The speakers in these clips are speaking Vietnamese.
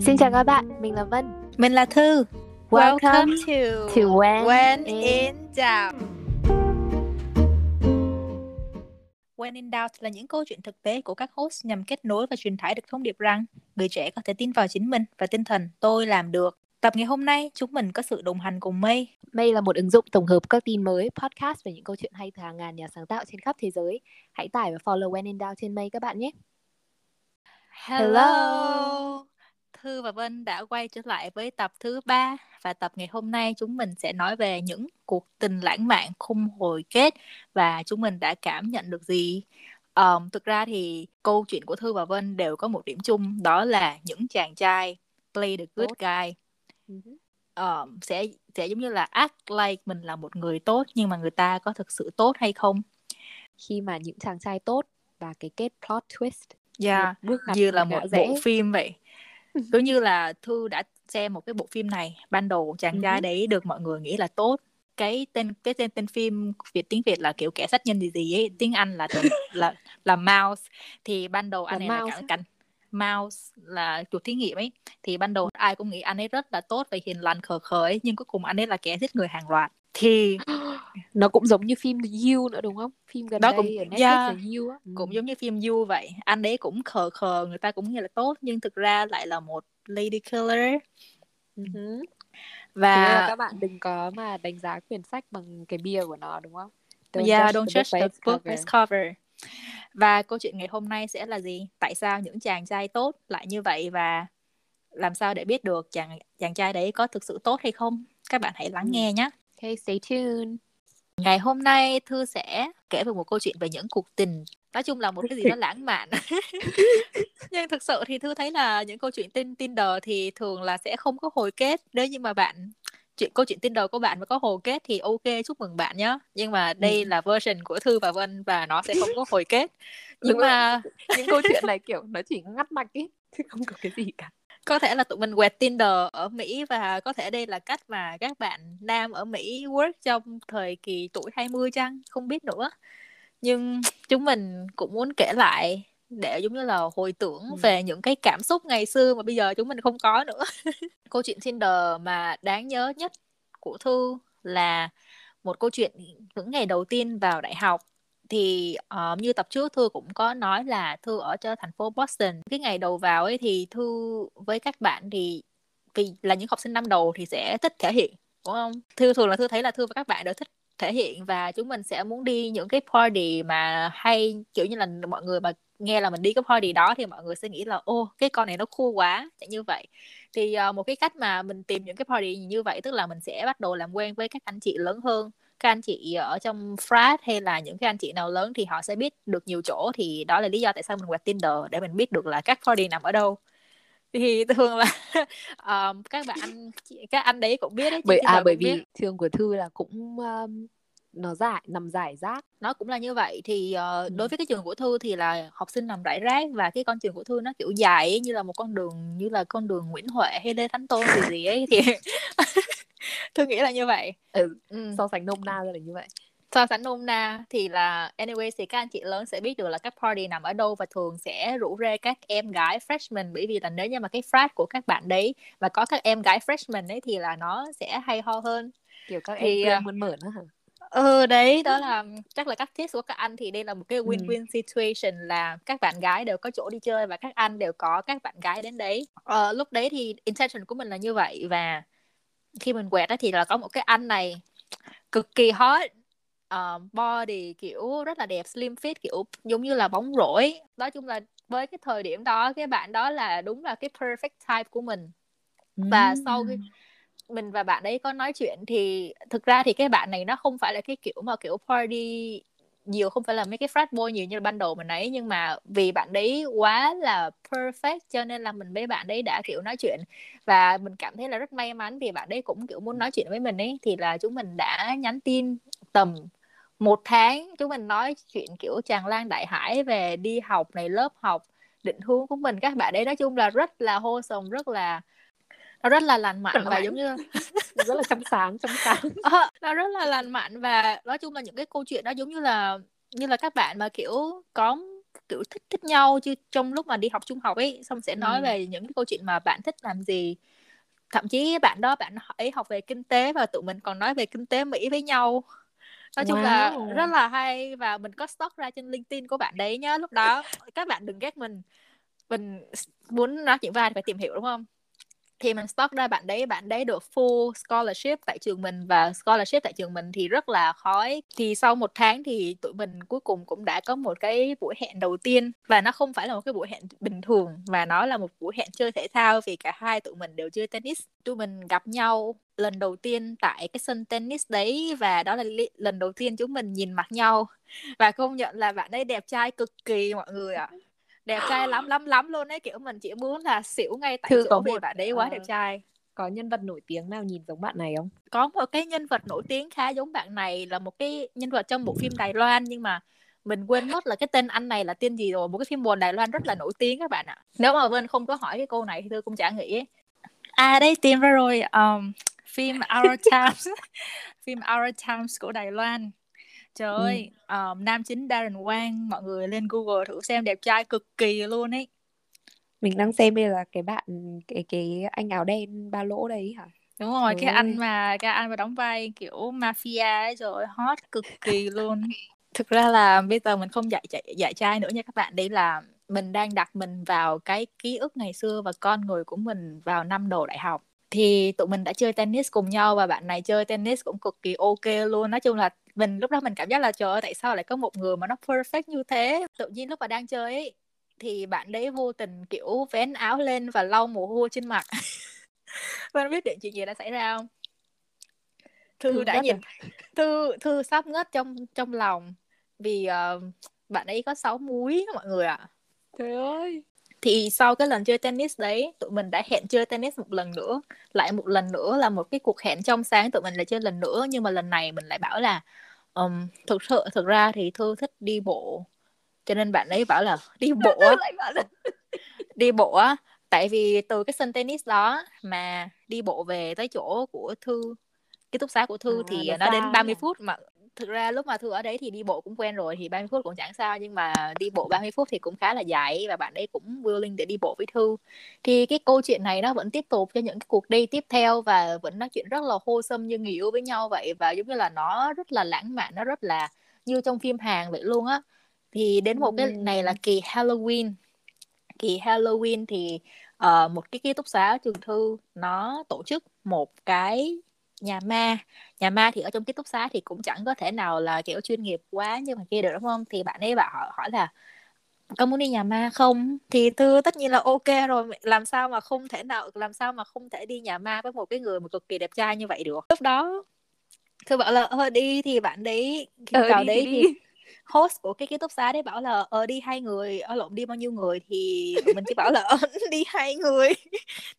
Xin chào các bạn, mình là Vân. Mình là Thư. Welcome, Welcome to, to When, When in... in Doubt. When in Doubt là những câu chuyện thực tế của các host nhằm kết nối và truyền tải được thông điệp rằng người trẻ có thể tin vào chính mình và tinh thần tôi làm được. Tập ngày hôm nay, chúng mình có sự đồng hành cùng Mây. Mây là một ứng dụng tổng hợp các tin mới, podcast về những câu chuyện hay từ hàng ngàn nhà sáng tạo trên khắp thế giới. Hãy tải và follow When in Doubt trên Mây các bạn nhé. Hello. Thư và Vân đã quay trở lại với tập thứ ba và tập ngày hôm nay chúng mình sẽ nói về những cuộc tình lãng mạn không hồi kết và chúng mình đã cảm nhận được gì. Um, thực ra thì câu chuyện của Thư và Vân đều có một điểm chung đó là những chàng trai play the good guy um, sẽ sẽ giống như là act like mình là một người tốt nhưng mà người ta có thực sự tốt hay không? Khi mà những chàng trai tốt và cái kết plot twist Yeah, bước ngoặt như là một rẽ. bộ phim vậy. Cứ như là Thư đã xem một cái bộ phim này, ban đầu chàng Ừ trai đấy được mọi người nghĩ là tốt. Cái tên cái tên tên phim Việt tiếng Việt là kiểu kẻ sát nhân gì gì ấy, tiếng Anh là là là mouse thì ban đầu Là anh này là mouse cảnh á? cảnh mouse là chuột thí nghiệm ấy thì ban đầu ai cũng nghĩ anh ấy rất là tốt và hiền lành khờ ấy nhưng cuối cùng anh ấy là kẻ giết người hàng loạt thì Nó cũng giống như phim You nữa đúng không? Phim gần Đó đây cũng- ở Netflix yeah. là You á. Ừ. cũng giống như phim You vậy anh ấy cũng khờ khờ người ta cũng nghĩ là tốt nhưng thực ra lại là một lady killer Ừ hứ. và các bạn đừng có mà đánh giá quyển sách bằng cái bìa của nó đúng không? yeah, judge don't the judge the book by cover. its cover. Và câu chuyện ngày hôm nay sẽ là gì? Tại sao những chàng trai tốt lại như vậy và làm sao để biết được chàng chàng trai đấy có thực sự tốt hay không? Các bạn hãy lắng Ừ. nghe nhé. Okay, stay tuned. Ngày hôm nay Thư sẽ kể về một câu chuyện về những cuộc tình. Nói chung là một cái gì đó lãng mạn. Nhưng thực sự thì Thư thấy là những câu chuyện tin Tinder thì thường là sẽ không có hồi kết. Nếu như mà bạn chuyện câu chuyện Tinder của bạn mà có hồi kết thì ok chúc mừng bạn nhé. Nhưng mà đây Ừ. là version của Thư và Vân và nó sẽ không có hồi kết. Nhưng Đúng mà Những câu chuyện này kiểu nó chỉ ngắt mạch ý, chứ không có cái gì cả. Có thể là tụi mình quẹt Tinder ở Mỹ và có thể đây là cách mà các bạn nam ở Mỹ work trong thời kỳ tuổi 20 chăng, không biết nữa. Nhưng chúng mình cũng muốn kể lại để giống như là hồi tưởng Ừ. về những cái cảm xúc ngày xưa mà bây giờ chúng mình không có nữa. Câu chuyện Tinder mà đáng nhớ nhất của Thư là một câu chuyện những ngày đầu tiên vào đại học thì uh, như tập trước Thư cũng có nói là Thư ở cho thành phố Boston. Cái ngày đầu vào ấy thì Thư với các bạn thì vì là những học sinh năm đầu thì sẽ thích thể hiện đúng không? Thư thường là Thư thấy là Thư và các bạn đều thích thể hiện và chúng mình sẽ muốn đi những cái party mà hay kiểu như là mọi người mà nghe là mình đi cái party đó thì mọi người sẽ nghĩ là ô cái con này nó cool quá chẳng như vậy. Thì uh, một cái cách mà mình tìm những cái party như vậy tức là mình sẽ bắt đầu làm quen với các anh chị lớn hơn các anh chị ở trong frat hay là những cái anh chị nào lớn thì họ sẽ biết được nhiều chỗ thì đó là lý do tại sao mình quẹt Tinder để mình biết được là các party nằm ở đâu thì thường là um, các bạn các anh đấy cũng biết đấy Bởi à bởi cũng biết. vì trường của Thư là cũng um, nó giải nằm giải rác. nó cũng là như vậy thì Ừ. đối với cái trường của Thư thì là học sinh nằm rải rác và cái con trường của Thư nó kiểu dài ấy, như là một con đường như là con đường Nguyễn Huệ hay Lê Thánh Tôn gì gì ấy thì Thư nghĩ là như vậy Ừ, ừ. so sánh nôm na ra là như vậy. so sánh nôm na thì là anyway thì các anh chị lớn sẽ biết được là các party nằm ở đâu và thường sẽ rủ rê các em gái freshman bởi vì là nếu như mà cái frat của các bạn đấy và có các em gái freshman ấy thì là nó sẽ hay ho hơn Kiểu các Thì, em quen muốn mở nữa hả? ừ đấy đó là chắc là các tips của các anh thì đây là một cái Ừ. win-win situation là các bạn gái đều có chỗ đi chơi và các anh đều có các bạn gái đến đấy ờ, lúc đấy thì intention của mình là như vậy và khi mình quẹt á thì là có một cái anh này cực kỳ hot Ờ, body kiểu rất là đẹp slim fit kiểu giống như là bóng rổ nói chung là với cái thời điểm đó cái bạn đó là đúng là cái perfect type của mình. Và sau khi mình và bạn ấy có nói chuyện thì thực ra thì cái bạn này nó không phải là cái kiểu mà kiểu party nhiều không phải là mấy cái frat boy nhiều như là ban đầu mình ấy, nhưng mà vì bạn đấy quá là perfect cho nên là mình với bạn đấy đã, kiểu, nói chuyện. Và mình cảm thấy là rất may mắn vì bạn đấy cũng, kiểu, muốn nói chuyện với mình ấy. Thì là chúng mình đã nhắn tin tầm một tháng, chúng mình nói chuyện, kiểu, tràn lan đại hải về đi học này, lớp học, định hướng của mình. Các bạn đấy nói chung là rất là wholesome, rất là nó rất là lành mạnh và giống như rất là trong sáng, trong sáng. Ờ, nó rất là lành mạnh và nói chung là những cái câu chuyện đó giống như là như là các bạn mà kiểu có kiểu thích thích nhau chứ trong lúc mà đi học trung học ấy xong sẽ nói Ừ. về những cái câu chuyện mà bạn thích làm gì thậm chí bạn đó bạn ấy học về kinh tế và tụi mình còn nói về kinh tế Mỹ với nhau nói chung là Wow. rất là hay và mình có stalk ra trên LinkedIn của bạn đấy nhá lúc đó các bạn đừng ghét mình mình muốn nói chuyện với ai thì phải tìm hiểu đúng không thì mình stalk ra bạn đấy bạn đấy được full scholarship tại trường mình và scholarship tại trường mình thì rất là khó thì sau một tháng thì tụi mình cuối cùng cũng đã có một cái buổi hẹn đầu tiên và nó không phải là một cái buổi hẹn bình thường mà nó là một buổi hẹn chơi thể thao vì cả hai tụi mình đều chơi tennis. Tụi mình gặp nhau lần đầu tiên tại cái sân tennis đấy và đó là li- lần đầu tiên chúng mình nhìn mặt nhau. Và công nhận là bạn ấy đẹp trai cực kỳ mọi người ạ đẹp trai lắm lắm lắm luôn ấy. Kiểu mình chỉ muốn là xỉu ngay tại Thư chỗ có vì một, bạn ấy quá ờ, đẹp trai. Có nhân vật nổi tiếng nào nhìn giống bạn này không? có một cái nhân vật nổi tiếng khá giống bạn này là một cái nhân vật trong bộ phim Đài Loan nhưng mà mình quên mất là cái tên anh này là tên gì rồi. Một cái phim buồn Đài Loan rất là nổi tiếng các bạn ạ. Nếu mà Vân không có hỏi cái câu này thì tôi cũng chả nghĩ. Ấy. à đây tìm ra rồi. Um, phim Our Times phim Our Times của Đài Loan trời Ừ. ơi um, nam chính Darren Wang mọi người lên Google thử xem đẹp trai cực kỳ luôn ấy. Mình đang xem đây là cái bạn cái cái anh áo đen ba lỗ đấy hả? đúng rồi Trời cái anh mà cái anh mà đóng vai kiểu mafia ấy rồi hot cực kỳ luôn. Thực ra là bây giờ mình không dạy dạy dạy trai nữa nha các bạn. Đây là mình đang đặt mình vào cái ký ức ngày xưa và con người của mình vào năm đầu đại học. Thì tụi mình đã chơi tennis cùng nhau và bạn này chơi tennis cũng cực kỳ ok luôn. Nói chung là mình lúc đó mình cảm giác là trời ơi tại sao lại có một người mà nó perfect như thế tự nhiên lúc mà đang chơi ấy thì bạn đấy vô tình kiểu vén áo lên và lau mồ hôi trên mặt Vân biết chuyện chuyện gì đã xảy ra không? Thư, Thư đã nhìn à? Thư Thư sắp ngất trong trong lòng vì ờ, bạn ấy có 6 múi mọi người ạ. Trời ơi. Thì sau cái lần chơi tennis đấy, tụi mình đã hẹn chơi tennis một lần nữa, lại một lần nữa là một cái cuộc hẹn trong sáng tụi mình lại chơi lần nữa nhưng mà lần này mình lại bảo là um, thực sự thực ra thì Thư thích đi bộ. Cho nên bạn ấy bảo là đi bộ là đi bộ á tại vì từ cái sân tennis đó mà đi bộ về tới chỗ của thư ký túc xá của thư À, thì nó xa đến ấy 30 à? phút mà thực ra lúc mà thư ở đấy thì đi bộ cũng quen rồi thì 30 phút cũng chẳng sao nhưng mà đi bộ 30 phút thì cũng khá là dài và bạn ấy cũng willing để đi bộ với thư. Thì cái câu chuyện này nó vẫn tiếp tục cho những cái cuộc đi tiếp theo và vẫn nói chuyện rất là hô xâm như người yêu với nhau vậy và giống như là nó rất là lãng mạn nó rất là như trong phim Hàn vậy luôn á. Thì đến một cái này là kỳ Halloween. Kỳ Halloween thì ờ, một cái ký túc xá trường thư nó tổ chức một cái nhà ma nhà ma thì ở trong ký túc xá thì cũng chẳng có thể nào là kiểu chuyên nghiệp quá như mà kia được đúng không? Thì bạn ấy bảo hỏi, hỏi là có muốn đi nhà ma không? Thì thư tất nhiên là ok rồi làm sao mà không thể nào làm sao mà không thể đi nhà ma với một cái người mà cực kỳ đẹp trai như vậy được? Lúc đó thư bảo là ờ đi. Thì bạn đấy Ờ, vào đi đấy đi. thì host của cái ký túc xá đấy bảo là ờ đi hai người ở lộn đi bao nhiêu người? Thì mình chỉ bảo là ờ, đi hai người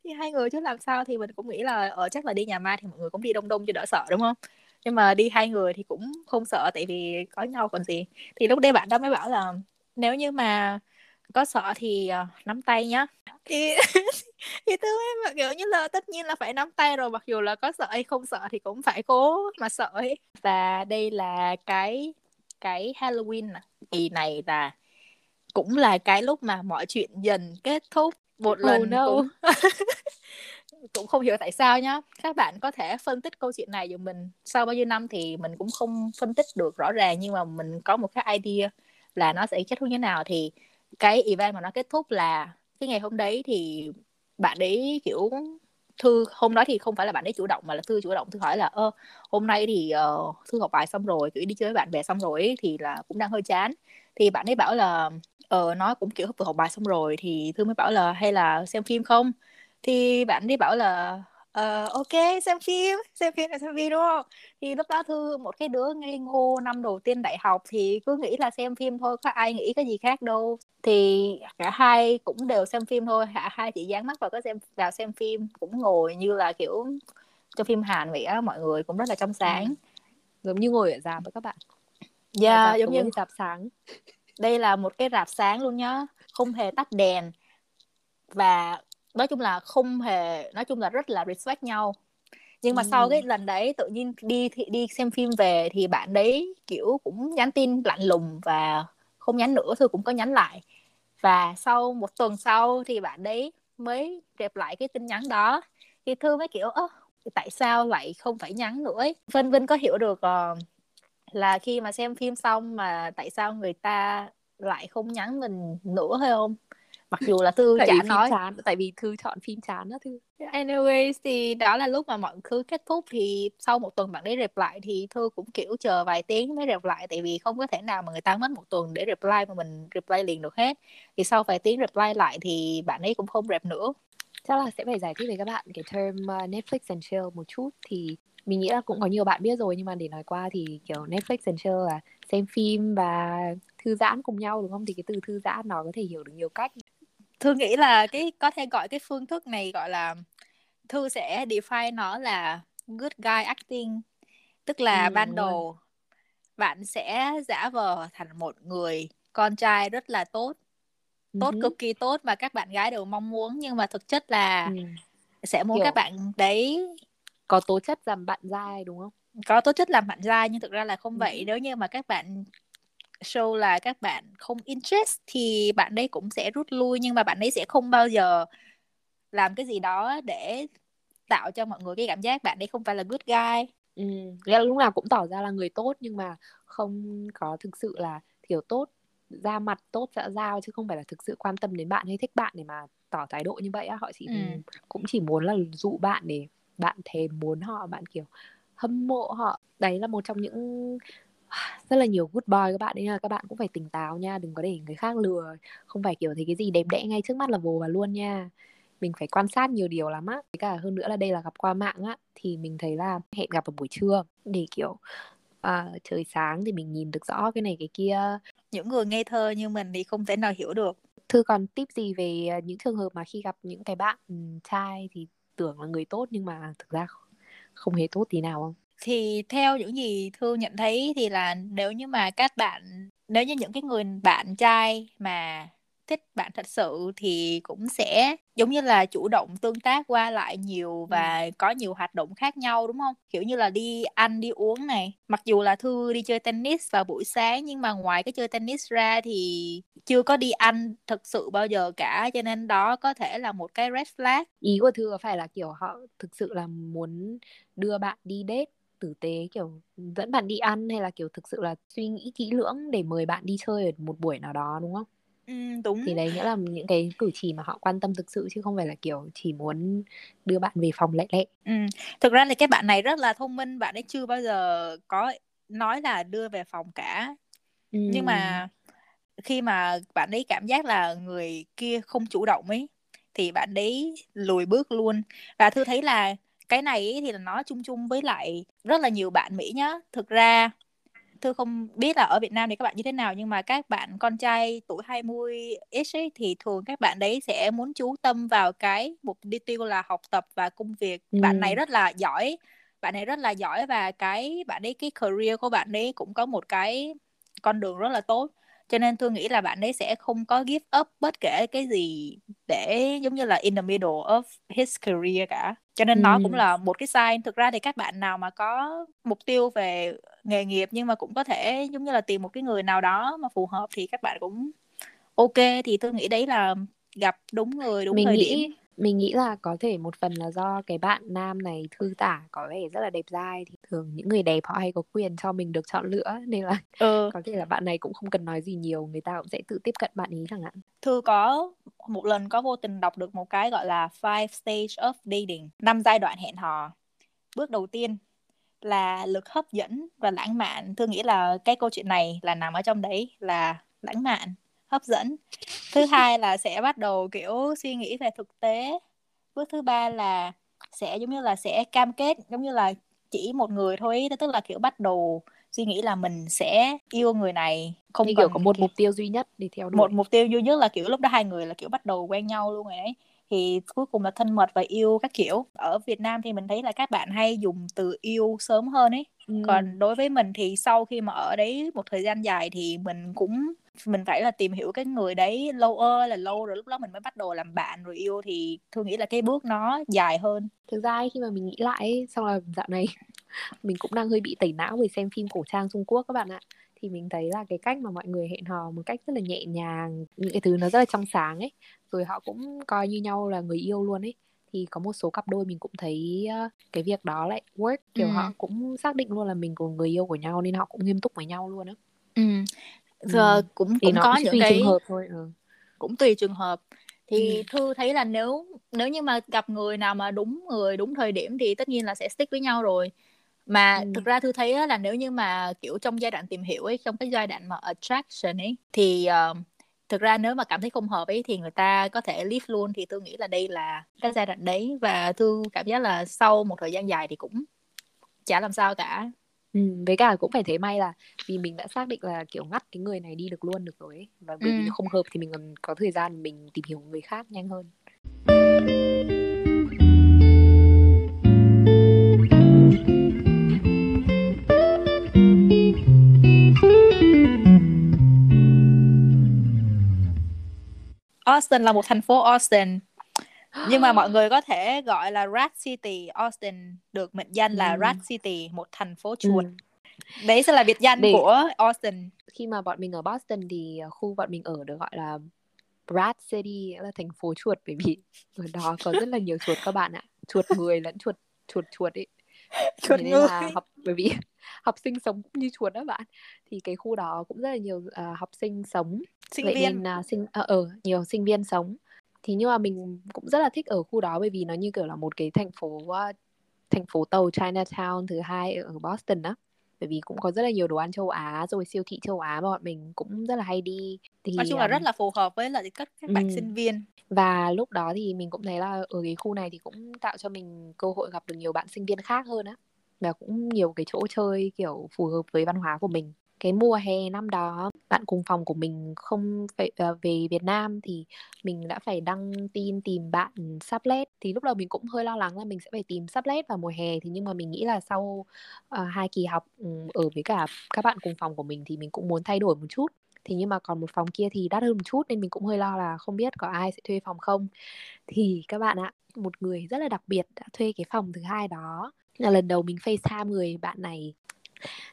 thì hai người chứ làm sao thì mình cũng nghĩ là ở chắc là đi nhà ma thì mọi người cũng đi đông đông cho đỡ sợ đúng không? Nhưng mà đi hai người thì cũng không sợ tại vì có nhau còn gì. Thì lúc đấy bạn đó mới bảo là nếu như mà có sợ thì uh, nắm tay nhá. Thì thì tôi mới kiểu như là tất nhiên là phải nắm tay rồi mặc dù là có sợ hay không sợ thì cũng phải cố mà sợ ấy. Và đây là cái cái Halloween kỳ này là cũng là cái lúc mà mọi chuyện dần kết thúc một lần Oh no. cũng cũng không hiểu tại sao nhá. Các bạn có thể phân tích câu chuyện này giùm mình. Sau bao nhiêu năm thì mình cũng không phân tích được rõ ràng nhưng mà mình có một cái idea là nó sẽ kết thúc như thế nào. Thì cái event mà nó kết thúc là cái ngày hôm đấy thì bạn ấy kiểu thư hôm đó thì không phải là bạn ấy chủ động mà là thư chủ động thư hỏi là ơ hôm nay thì uh, thư học bài xong rồi kiểu đi chơi với bạn bè xong rồi ấy, thì là cũng đang hơi chán. Thì bạn ấy bảo là ờ nó cũng kiểu vừa học bài xong rồi thì thư mới bảo là hay là xem phim không? Thì bạn ấy bảo là ờ, ok xem phim xem phim là xem phim đúng không? Thì lúc đó thư một cái đứa ngây ngô năm đầu tiên đại học thì cứ nghĩ là xem phim thôi có ai nghĩ cái gì khác đâu. Thì cả hai cũng đều xem phim thôi cả hai chỉ dán mắt vào cái xem vào xem phim cũng ngồi như là kiểu trong phim Hàn vậy á mọi người cũng rất là trong sáng. Giống như ngồi ở rạp với các bạn. dạ Rạp giống như rạp sáng. Đây là một cái rạp sáng luôn nhá không hề tắt đèn và nói chung là không hề nói chung là rất là respect nhau nhưng mà Ừ. sau cái lần đấy tự nhiên đi thì đi xem phim về thì bạn đấy kiểu cũng nhắn tin lạnh lùng và không nhắn nữa thư cũng có nhắn lại và sau một tuần sau thì bạn đấy mới đẹp lại cái tin nhắn đó thì thư mới kiểu ơ tại sao lại không phải nhắn nữa ấy. Vân Vân có hiểu được uh, là khi mà xem phim xong mà tại sao người ta lại không nhắn mình nữa hay không? Mặc dù là thư tại chả nói. chán tại vì thư chọn phim chán đó thư. Anyways thì đó là lúc mà mọi thứ kết thúc. Thì sau một tuần bạn ấy rep lại thì thư cũng kiểu chờ vài tiếng mới rep lại. Tại vì không có thể nào mà người ta mất một tuần để reply mà mình reply liền được hết. Thì sau vài tiếng reply lại thì bạn ấy cũng không rep nữa. Chắc là sẽ phải giải thích với các bạn cái term uh, Netflix and chill một chút. Thì mình nghĩ là cũng có nhiều bạn biết rồi nhưng mà để nói qua thì kiểu Netflix and chill là xem phim và thư giãn cùng nhau đúng không? Thì cái từ thư giãn nó có thể hiểu được nhiều cách. Thư nghĩ là cái có thể gọi cái phương thức này gọi là thư sẽ define nó là good guy acting. Tức là Ừ, ban đầu bạn sẽ giả vờ thành một người con trai rất là tốt tốt Ừ cực kỳ tốt mà các bạn gái đều mong muốn nhưng mà thực chất là ừ. sẽ muốn Kiểu- các bạn đấy có tố chất làm bạn dai đúng không có tố chất làm bạn trai nhưng thực ra là không Ừ. vậy nếu như mà các bạn show là các bạn không interest thì bạn đấy cũng sẽ rút lui nhưng mà bạn ấy sẽ không bao giờ làm cái gì đó để tạo cho mọi người cái cảm giác bạn ấy không phải là good guy Ừ, nghĩa là lúc nào cũng tỏ ra là người tốt nhưng mà không có thực sự là kiểu tốt ra mặt tốt xã giao chứ không phải là thực sự quan tâm đến bạn hay thích bạn để mà tỏ thái độ như vậy á họ chỉ Ừ. cũng chỉ muốn là dụ bạn để bạn thèm muốn họ bạn kiểu hâm mộ họ. Đấy là một trong những rất là nhiều good boy các bạn nên là các bạn cũng phải tỉnh táo nha đừng có để người khác lừa. Không phải kiểu thấy cái gì đẹp đẽ ngay trước mắt là vồ vào luôn nha. Mình phải quan sát nhiều điều lắm á. Với cả hơn nữa là đây là gặp qua mạng á thì mình thấy là hẹn gặp vào buổi trưa. Để kiểu à, trời sáng thì mình nhìn được rõ cái này cái kia. Những người ngây thơ như mình thì không thể nào hiểu được. Thư còn tip gì về à, những trường hợp mà khi gặp những cái bạn ừ, trai thì tưởng là người tốt nhưng mà thực ra không hề tốt tí nào không? Thì theo những gì thư nhận thấy thì là nếu như mà các bạn, nếu như những cái người bạn trai mà thích bạn thật sự thì cũng sẽ giống như là chủ động tương tác qua lại nhiều và có nhiều hoạt động khác nhau đúng không? Kiểu như là đi ăn đi uống này. Mặc dù là thư đi chơi tennis vào buổi sáng nhưng mà ngoài cái chơi tennis ra thì chưa có đi ăn thực sự bao giờ cả cho nên đó có thể là một cái red flag. Ý của thư có phải là kiểu họ thực sự là muốn đưa bạn đi date tử tế kiểu dẫn bạn đi ăn hay là kiểu thực sự là suy nghĩ kỹ lưỡng để mời bạn đi chơi ở một buổi nào đó đúng không ừ, đúng. Thì đấy nghĩa là những cái cử chỉ mà họ quan tâm thực sự chứ không phải là kiểu chỉ muốn đưa bạn về phòng lẹ lẹ. Ừ. Thực ra thì cái bạn này rất là thông minh Bạn ấy chưa bao giờ có nói là đưa về phòng cả. Nhưng mà khi mà bạn ấy cảm giác là người kia không chủ động ấy Thì bạn ấy lùi bước luôn. Và Thư thấy là cái này thì là nó chung chung với lại rất là nhiều bạn Mỹ nhá. Thực ra Thư không biết là ở Việt Nam thì các bạn như thế nào Nhưng mà các bạn con trai tuổi 20 ish ấy Thì thường các bạn đấy sẽ muốn chú tâm vào cái mục tiêu là học tập và công việc Ừ. Bạn này rất là giỏi Bạn này rất là giỏi và cái bạn ấy cái career của bạn ấy cũng có một cái con đường rất là tốt cho nên tôi nghĩ là bạn ấy sẽ không có give up bất kể cái gì để giống như là in the middle of his career cả. Cho nên nó Ừ. cũng là một cái sign. Thực ra thì các bạn nào mà có mục tiêu về nghề nghiệp nhưng mà cũng có thể giống như là tìm một cái người nào đó mà phù hợp thì các bạn cũng ok. Thì tôi nghĩ đấy là gặp đúng người đúng mình thời nghĩ điểm mình nghĩ là có thể một phần là do cái bạn nam này thư tả có vẻ rất là đẹp dai thì thường những người đẹp họ hay có quyền cho mình được chọn lựa nên là ừ có thể là bạn này cũng không cần nói gì nhiều người ta cũng sẽ tự tiếp cận bạn ý chẳng hạn Thư có một lần có vô tình đọc được một cái gọi là Five Stage of Dating, năm giai đoạn hẹn hò. Bước đầu tiên là lực hấp dẫn và lãng mạn. Thư nghĩ là cái câu chuyện này là nằm ở trong đấy là lãng mạn, hấp dẫn. Thứ hai là sẽ bắt đầu kiểu suy nghĩ về thực tế. Bước thứ ba là sẽ giống như là sẽ cam kết giống như là chỉ một người thôi, tức là kiểu bắt đầu suy nghĩ là mình sẽ yêu người này không như kiểu có một mục tiêu duy nhất để theo đuổi một mục tiêu duy nhất là kiểu lúc đó hai người là kiểu bắt đầu quen nhau luôn rồi đấy thì cuối cùng là thân mật và yêu các kiểu ở Việt Nam thì mình thấy là các bạn hay dùng từ yêu sớm hơn ấy Ừ. còn đối với mình thì sau khi mà ở đấy một thời gian dài thì mình cũng mình phải là tìm hiểu cái người đấy lâu ơ là lâu rồi lúc đó mình mới bắt đầu làm bạn rồi yêu thì tôi nghĩ là cái bước nó dài hơn thực ra ấy, khi mà mình nghĩ lại ấy, xong là dạo này mình cũng đang hơi bị tẩy não vì xem phim cổ trang Trung Quốc các bạn ạ thì mình thấy là cái cách mà mọi người hẹn hò một cách rất là nhẹ nhàng những cái thứ nó rất là trong sáng ấy rồi họ cũng coi như nhau là người yêu luôn ấy thì có một số cặp đôi mình cũng thấy uh, cái việc đó lại work kiểu ừ. họ cũng xác định luôn là mình cùng người yêu của nhau nên họ cũng nghiêm túc với nhau luôn á ừ. Giờ cũng thì cũng có những cái trường hợp thôi ừ. cũng tùy trường hợp thì ừ. thư thấy là nếu nếu như mà gặp người nào mà đúng người đúng thời điểm thì tất nhiên là sẽ stick với nhau rồi mà ừ. thực ra thư thấy là nếu như mà kiểu trong giai đoạn tìm hiểu ấy trong cái giai đoạn mà attraction ấy thì uh, thực ra nếu mà cảm thấy không hợp ấy thì người ta có thể leave luôn thì tôi nghĩ là đây là cái giai đoạn đấy và thư cảm giác là sau một thời gian dài thì cũng chả làm sao cả ừ, với cả cũng phải thấy may là vì mình đã xác định là kiểu ngắt cái người này đi được luôn được rồi ấy. và bởi ừ. vì không hợp thì mình còn có thời gian mình tìm hiểu người khác nhanh hơn Austin là một thành phố Austin nhưng mà mọi người có thể gọi là Rat City Austin được mệnh danh là Rat City một thành phố chuột. Ừ. đấy sẽ là biệt danh Để... của Austin. khi mà bọn mình ở Boston thì ờ, khu bọn mình ở được gọi là Rat City là thành phố chuột bởi vì ở đó có rất là nhiều chuột các bạn ạ. Chuột người lẫn chuột chuột chuột ấy. Chuột nên người. là học bởi vì học sinh sống cũng như chuột đó bạn. Thì cái khu đó cũng rất là nhiều uh, học sinh sống. Sinh vậy viên. nên uh, sinh ở uh, uh, nhiều sinh viên sống thì nhưng mà mình cũng rất là thích ở khu đó bởi vì nó như kiểu là một cái thành phố uh, thành phố tàu Chinatown thứ hai ở Boston á. Bởi vì cũng có rất là nhiều đồ ăn châu Á rồi siêu thị châu Á mà bọn mình cũng rất là hay đi. Thì nói chung là um, rất là phù hợp với lại các các bạn um, sinh viên. Và lúc đó thì mình cũng thấy là ở cái khu này thì cũng tạo cho mình cơ hội gặp được nhiều bạn sinh viên khác hơn á. Và cũng nhiều cái chỗ chơi kiểu phù hợp với văn hóa của mình cái mùa hè năm đó bạn cùng phòng của mình không phải uh, ờ, về Việt Nam thì mình đã phải đăng tin tìm bạn sublet thì lúc đầu mình cũng hơi lo lắng là mình sẽ phải tìm sublet vào mùa hè thì nhưng mà mình nghĩ là sau uh, hai kỳ học um, ở với cả các bạn cùng phòng của mình thì mình cũng muốn thay đổi một chút. Thì nhưng mà còn một phòng kia thì đắt hơn một chút nên mình cũng hơi lo là không biết có ai sẽ thuê phòng không. Thì các bạn ạ một người rất là đặc biệt đã thuê cái phòng thứ hai đó. Là lần đầu mình FaceTime người bạn này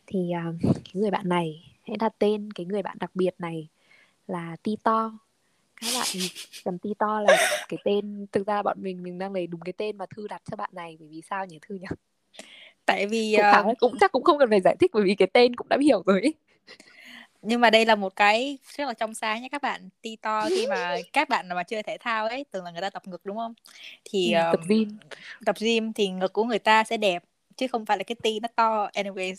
thì uh, cái người bạn này hãy đặt tên cái người bạn đặc biệt này là Tito các bạn cần Tito là cái tên thực ra bọn mình mình đang lấy đúng cái tên mà thư đặt cho bạn này bởi vì sao nhỉ thư nhỉ? Tại vì cũng, uh... cũng chắc cũng không cần phải giải thích bởi vì cái tên cũng đã hiểu rồi ấy. Nhưng mà đây là một cái rất là trong sáng nha các bạn. Ti to khi mà các bạn mà chơi thể thao ấy thường là người ta tập ngực đúng không? Thì ừ, tập gym. tập gym thì ngực của người ta sẽ đẹp chứ không phải là cái ti nó to anyways.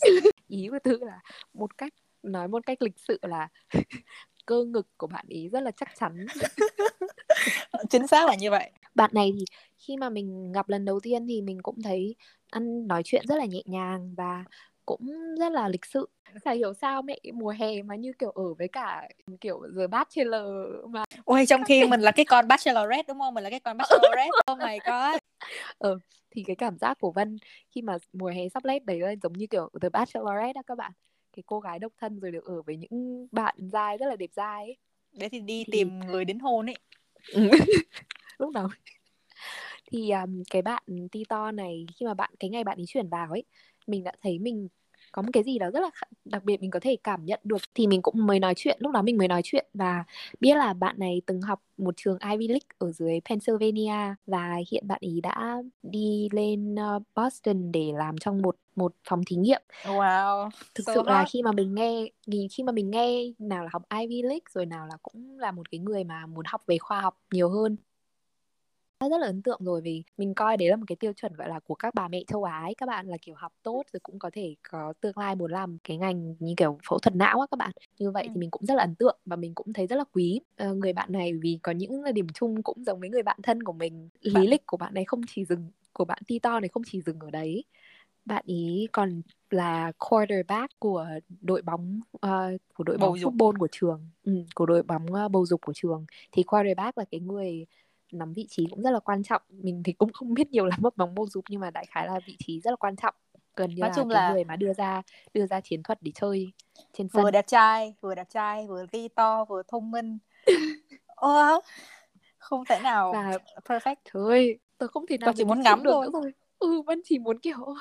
Ý của thư là một cách nói một cách lịch sự là cơ ngực của bạn ý rất là chắc chắn. Chính xác là như vậy. Bạn này thì khi mà mình gặp lần đầu tiên thì mình cũng thấy ăn nói chuyện rất là nhẹ nhàng và cũng rất là lịch sự. Chả hiểu sao mẹ mùa hè mà như kiểu ở với cả kiểu giờ bachelor mà ôi trong khi mình là cái con bachelorette đúng không? Mình là cái con bachelorette. Oh my god. Ờ thì cái cảm giác của Vân khi mà mùa hè sắp lết đấy là giống như kiểu The Bachelorette đó các bạn. Cái cô gái độc thân rồi được ở với những bạn dai rất là đẹp dai ấy. Đấy thì đi thì... tìm người đến hôn ấy. Lúc đầu thì um, cái bạn Tito này khi mà bạn cái ngày bạn ấy chuyển vào ấy mình đã thấy mình có một cái gì đó rất là đặc biệt mình có thể cảm nhận được thì mình cũng mới nói chuyện lúc đó mình mới nói chuyện và biết là bạn này từng học một trường Ivy League ở dưới Pennsylvania và hiện bạn ấy đã đi lên ờ, Boston để làm trong một một phòng thí nghiệm. Wow. Thực so sự là khi mà mình nghe khi mà mình nghe nào là học Ivy League rồi nào là cũng là một cái người mà muốn học về khoa học nhiều hơn rất là ấn tượng rồi vì mình coi đấy là một cái tiêu chuẩn gọi là của các bà mẹ châu Á ấy. các bạn là kiểu học tốt rồi cũng có thể có tương lai muốn làm cái ngành như kiểu phẫu thuật não á các bạn. Như vậy ừ. thì mình cũng rất là ấn tượng và mình cũng thấy rất là quý. Uh, người bạn này vì có những điểm chung cũng giống với người bạn thân của mình. Lý lịch của bạn này không chỉ dừng của bạn Tito này không chỉ dừng ở đấy. Bạn ý còn là quarterback của đội bóng uh, của đội bóng football của trường. Ừ, của đội bóng uh, bầu dục của trường. Thì quarterback là cái người nắm vị trí cũng rất là quan trọng. Mình thì cũng không biết nhiều lắm về bóng bầu dục nhưng mà đại khái là vị trí rất là quan trọng. Gần như Nói là chung là người mà đưa ra đưa ra chiến thuật để chơi trên sân. Vừa đẹp trai vừa đẹp trai vừa đi to vừa thông minh. Ô không thể nào và perfect. Thôi tôi không thể nào tôi chỉ muốn ngắm được thôi. thôi ừ vẫn chỉ muốn kiểu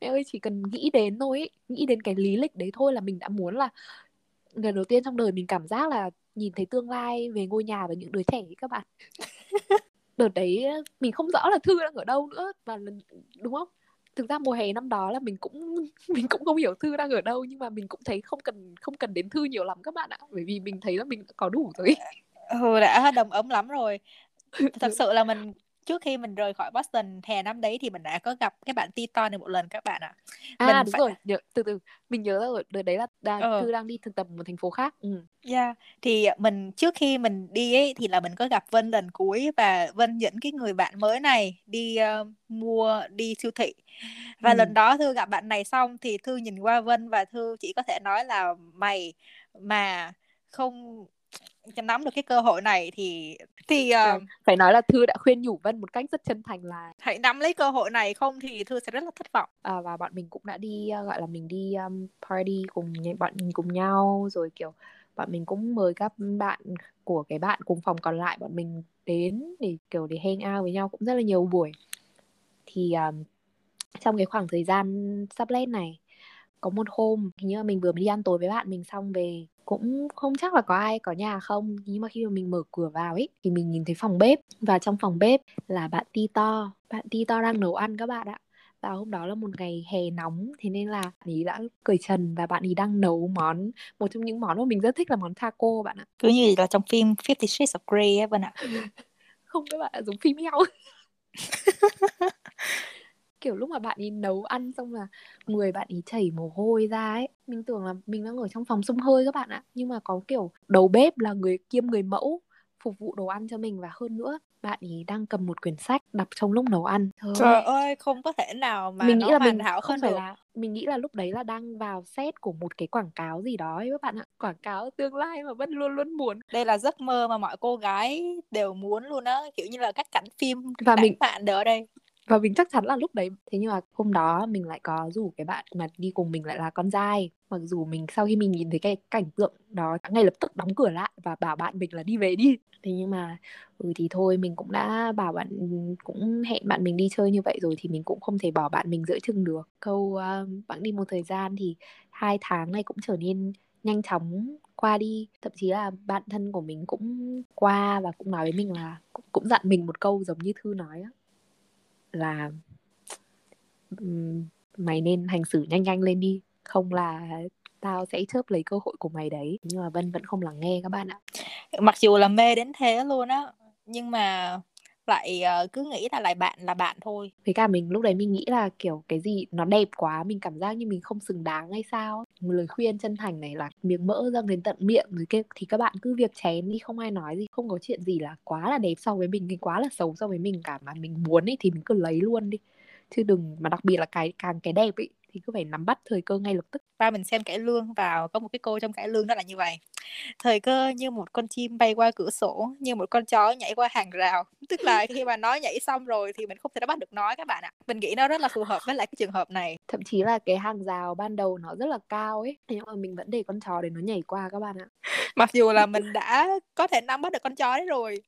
mẹ ơi chỉ cần nghĩ đến thôi ấy. nghĩ đến cái lý lịch đấy thôi là mình đã muốn là lần đầu tiên trong đời mình cảm giác là nhìn thấy tương lai về ngôi nhà và những đứa trẻ ấy các bạn. Đợt đấy mình không rõ là thư đang ở đâu nữa và đúng không? Thực ra mùa hè năm đó là mình cũng mình cũng không hiểu thư đang ở đâu nhưng mà mình cũng thấy không cần không cần đến thư nhiều lắm các bạn ạ bởi vì mình thấy là mình có đủ rồi. Ừ đã đầm ấm lắm rồi. Thật sự là mình trước khi mình rời khỏi Boston hè năm đấy thì mình đã có gặp cái bạn Titon này một lần các bạn ạ. À, à đúng phải... rồi, nhớ, từ từ mình nhớ rồi, đợt đấy là đang, ừ. Thư đang đi thực tập một thành phố khác. Ừ. Yeah, thì mình trước khi mình đi ấy thì là mình có gặp Vân lần cuối và Vân dẫn cái người bạn mới này đi uh, mua đi siêu thị. Và ừ. lần đó Thư gặp bạn này xong thì Thư nhìn qua Vân và Thư chỉ có thể nói là mày mà không nắm được cái cơ hội này thì thì uh, phải nói là thư đã khuyên nhủ vân một cách rất chân thành là hãy nắm lấy cơ hội này không thì thư sẽ rất là thất vọng. À, và bọn mình cũng đã đi uh, gọi là mình đi um, party cùng bọn mình cùng nhau rồi kiểu bọn mình cũng mời các bạn của cái bạn cùng phòng còn lại bọn mình đến để kiểu để hang out với nhau cũng rất là nhiều buổi. Thì um, trong cái khoảng thời gian sắp lên này có một hôm hình như là mình vừa mới đi ăn tối với bạn mình xong về cũng không chắc là có ai có nhà không. Nhưng mà khi mà mình mở cửa vào ấy thì mình nhìn thấy phòng bếp. Và trong phòng bếp là bạn ti to. Bạn ti to đang nấu ăn các bạn ạ. Và hôm đó là một ngày hè nóng thế nên là bạn ấy đã cởi trần và bạn ấy đang nấu món một trong những món mà mình rất thích là món taco bạn ạ. Cứ như là trong phim Fifty Shades of Grey ấy bạn ạ. Không các bạn giống phim heo kiểu lúc mà bạn ấy nấu ăn xong là người bạn ấy chảy mồ hôi ra ấy. Mình tưởng là mình đang ở trong phòng xông hơi các bạn ạ. Nhưng mà có kiểu đầu bếp là người kiêm người mẫu phục vụ đồ ăn cho mình và hơn nữa bạn ấy đang cầm một quyển sách đọc trong lúc nấu ăn. Trời, Trời ơi! không có thể nào mà mình nghĩ là mình hảo không phải được. là mình nghĩ là lúc đấy là đang vào set của một cái quảng cáo gì đó ấy các bạn ạ. Quảng cáo tương lai mà vẫn luôn luôn muốn. Đây là giấc mơ mà mọi cô gái đều muốn luôn á kiểu như là các cảnh phim và mình bạn ở đây và mình chắc chắn là lúc đấy thế nhưng mà hôm đó mình lại có rủ cái bạn mà đi cùng mình lại là con trai. Mặc dù mình sau khi mình nhìn thấy cái cảnh tượng đó ngay lập tức đóng cửa lại và bảo bạn mình là đi về đi. Thế nhưng mà ừ thì thôi mình cũng đã bảo bạn ừ, cũng hẹn bạn mình đi chơi như vậy rồi thì mình cũng không thể bỏ bạn mình giữa chừng được. Câu uh, bạn đi một thời gian thì hai tháng này cũng trở nên nhanh chóng qua đi. Thậm chí là bạn thân của mình cũng qua và cũng nói với mình là cũng, cũng dặn mình một câu giống như thư nói á là mày nên hành xử nhanh nhanh lên đi, không là tao sẽ chớp lấy cơ hội của mày đấy. Nhưng mà vân vẫn không lắng nghe các bạn ạ. Mặc dù là mê đến thế luôn á, nhưng mà lại uh, cứ nghĩ là lại bạn là bạn thôi. Với cả mình lúc đấy mình nghĩ là kiểu cái gì nó đẹp quá mình cảm giác như mình không xứng đáng hay sao một lời khuyên chân thành này là miếng mỡ dâng đến tận miệng rồi kia thì các bạn cứ việc chén đi không ai nói gì không có chuyện gì là quá là đẹp so với mình hay quá là xấu so với mình cả mà mình muốn ấy thì mình cứ lấy luôn đi. Chứ đừng mà đặc biệt là cái càng cái đẹp ấy thì cứ phải nắm bắt thời cơ ngay lập tức. Ba mình xem cải lương vào có một cái cô trong cải lương đó là như vậy. Thời cơ như một con chim bay qua cửa sổ như một con chó nhảy qua hàng rào. Tức là khi mà nói nhảy xong rồi thì mình không thể bắt được nói các bạn ạ. Mình nghĩ nó rất là phù hợp với lại cái trường hợp này. Thậm chí là cái hàng rào ban đầu nó rất là cao ấy nhưng mà mình vẫn để con chó để nó nhảy qua các bạn ạ. Mặc dù là mình đã có thể nắm bắt được con chó đấy rồi.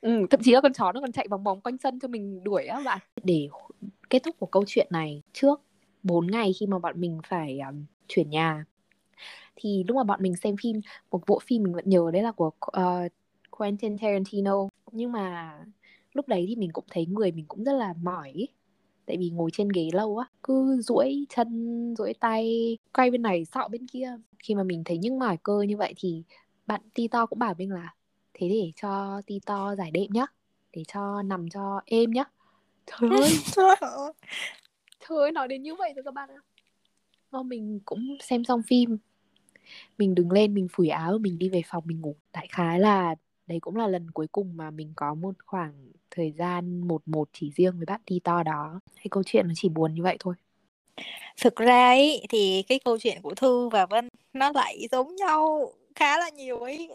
Ừ, thậm chí là con chó nó còn chạy vòng vòng quanh sân cho mình đuổi á bạn. Để kết thúc của câu chuyện này trước 4 ngày khi mà bọn mình phải um, chuyển nhà. Thì lúc mà bọn mình xem phim một bộ phim mình vẫn nhớ đấy là của uh, Quentin Tarantino. Nhưng mà lúc đấy thì mình cũng thấy người mình cũng rất là mỏi tại vì ngồi trên ghế lâu á cứ duỗi chân duỗi tay quay bên này sọ bên kia. Khi mà mình thấy những mỏi cơ như vậy thì bạn Tito cũng bảo mình là thế để cho Tito giải đệm nhá để cho nằm cho êm nhá. Trời ơi trời ơi nói đến như vậy rồi các bạn ạ. Ô, mình cũng xem xong phim. Mình đứng lên mình phủi áo mình đi về phòng mình ngủ. Đại khái là đấy cũng là lần cuối cùng mà mình có một khoảng thời gian một một chỉ riêng với bạn đi to đó. Hay câu chuyện nó chỉ buồn như vậy thôi. Thực ra ấy thì cái câu chuyện của thư và vân nó lại giống nhau khá là nhiều ấy.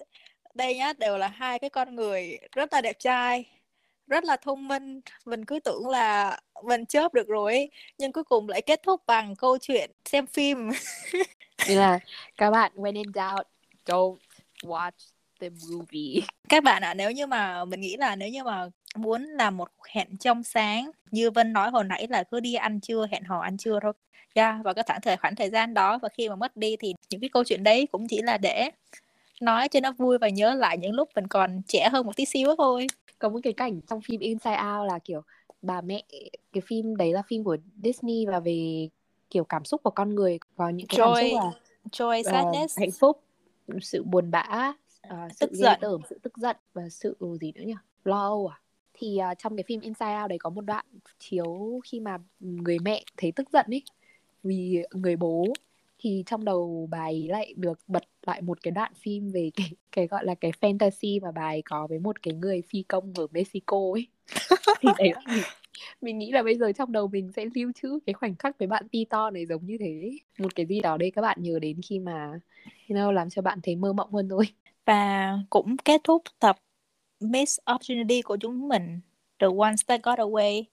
Đây nhá đều là hai cái con người rất là đẹp trai rất là thông minh. Mình cứ tưởng là mình chớp được rồi ấy. nhưng cuối cùng lại kết thúc bằng câu chuyện xem phim. Nên là các bạn when in doubt don't watch the movie. Các bạn ạ à, nếu như mà mình nghĩ là nếu như mà muốn làm một hẹn trong sáng như Vân nói hồi nãy là cứ đi ăn trưa hẹn hò ăn trưa thôi. Yeah, và cái khoảng thời khoảng thời gian đó và khi mà mất đi thì những cái câu chuyện đấy cũng chỉ là để nói cho nó vui và nhớ lại những lúc mình còn trẻ hơn một tí xíu thôi có một cái cảnh trong phim Inside Out là kiểu bà mẹ cái phim đấy là phim của Disney và về kiểu cảm xúc của con người có những cái joy, cảm xúc là joy sadness. uh, hạnh phúc sự buồn bã uh, sự tức giận. tởm sự tức giận và sự gì nữa nhỉ? Lo âu à? Thì uh, trong cái phim Inside Out đấy có một đoạn chiếu khi mà người mẹ thấy tức giận ấy vì người bố thì trong đầu bài lại được bật lại một cái đoạn phim về cái cái gọi là cái fantasy mà bài có với một cái người phi công ở Mexico ấy. Thì đấy là mình, mình nghĩ là bây giờ trong đầu mình sẽ lưu trữ cái khoảnh khắc với bạn Tito này giống như thế. Một cái gì đó đây các bạn nhớ đến khi mà you know, làm cho bạn thấy mơ mộng hơn thôi và cũng kết thúc tập Miss Opportunity của chúng mình The Ones That Got Away.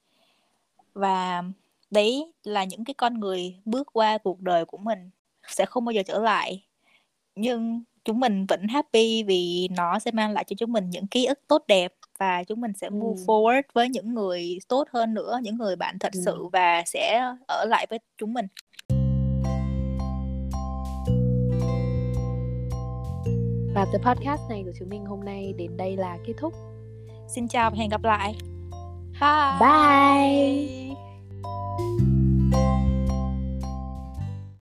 Và đấy là những cái con người bước qua cuộc đời của mình sẽ không bao giờ trở lại. Nhưng chúng mình vẫn happy vì nó sẽ mang lại cho chúng mình những ký ức tốt đẹp và chúng mình sẽ move ừ. forward với những người tốt hơn nữa những người bạn thật ừ. sự và sẽ ở lại với chúng mình. Và the podcast này của chúng mình hôm nay đến đây là kết thúc. Xin chào và hẹn gặp lại. Bye. Bye